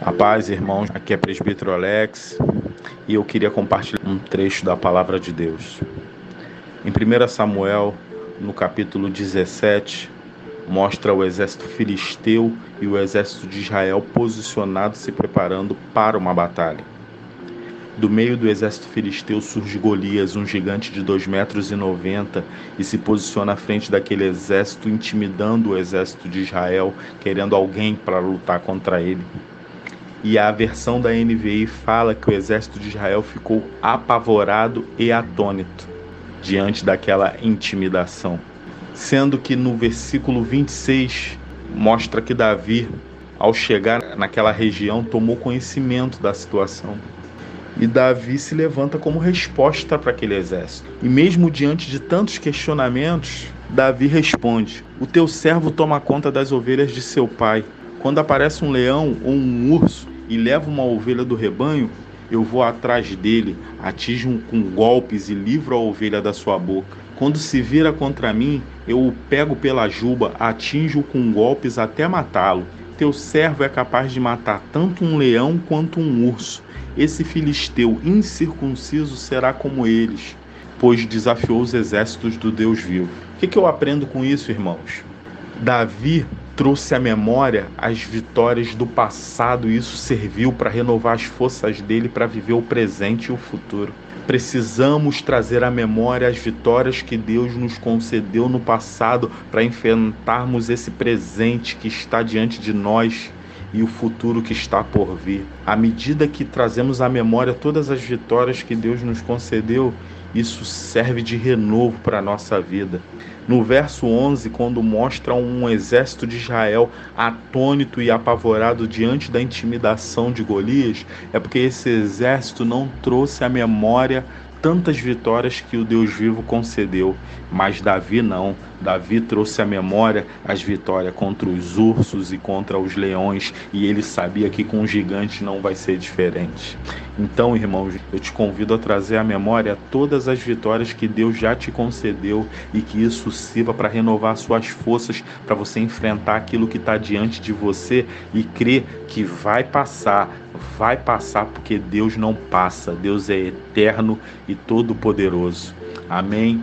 A paz, irmãos, aqui é Presbítero Alex e eu queria compartilhar um trecho da palavra de Deus. Em 1 Samuel, no capítulo 17, mostra o exército filisteu e o exército de Israel posicionados se preparando para uma batalha. Do meio do exército filisteu surge Golias, um gigante de 2,90 metros e, e se posiciona à frente daquele exército, intimidando o exército de Israel, querendo alguém para lutar contra ele. E a versão da NVI fala que o exército de Israel ficou apavorado e atônito diante daquela intimidação. Sendo que no versículo 26 mostra que Davi, ao chegar naquela região, tomou conhecimento da situação e Davi se levanta como resposta para aquele exército. E mesmo diante de tantos questionamentos, Davi responde: O teu servo toma conta das ovelhas de seu pai. Quando aparece um leão ou um urso e leva uma ovelha do rebanho, eu vou atrás dele, atinjo com golpes e livro a ovelha da sua boca. Quando se vira contra mim, eu o pego pela juba, atinjo com golpes até matá-lo. Teu servo é capaz de matar tanto um leão quanto um urso esse filisteu incircunciso será como eles, pois desafiou os exércitos do Deus vivo. O que, que eu aprendo com isso, irmãos? Davi trouxe à memória as vitórias do passado e isso serviu para renovar as forças dele para viver o presente e o futuro. Precisamos trazer à memória as vitórias que Deus nos concedeu no passado para enfrentarmos esse presente que está diante de nós e o futuro que está por vir. À medida que trazemos à memória todas as vitórias que Deus nos concedeu, isso serve de renovo para a nossa vida. No verso 11, quando mostra um exército de Israel atônito e apavorado diante da intimidação de Golias, é porque esse exército não trouxe à memória tantas vitórias que o Deus vivo concedeu, mas Davi não. Davi trouxe à memória as vitórias contra os ursos e contra os leões, e ele sabia que com o gigante não vai ser diferente. Então, irmãos, eu te convido a trazer à memória todas as vitórias que Deus já te concedeu e que isso sirva para renovar suas forças para você enfrentar aquilo que está diante de você e crer que vai passar, vai passar porque Deus não passa, Deus é eterno e todo-poderoso. Amém.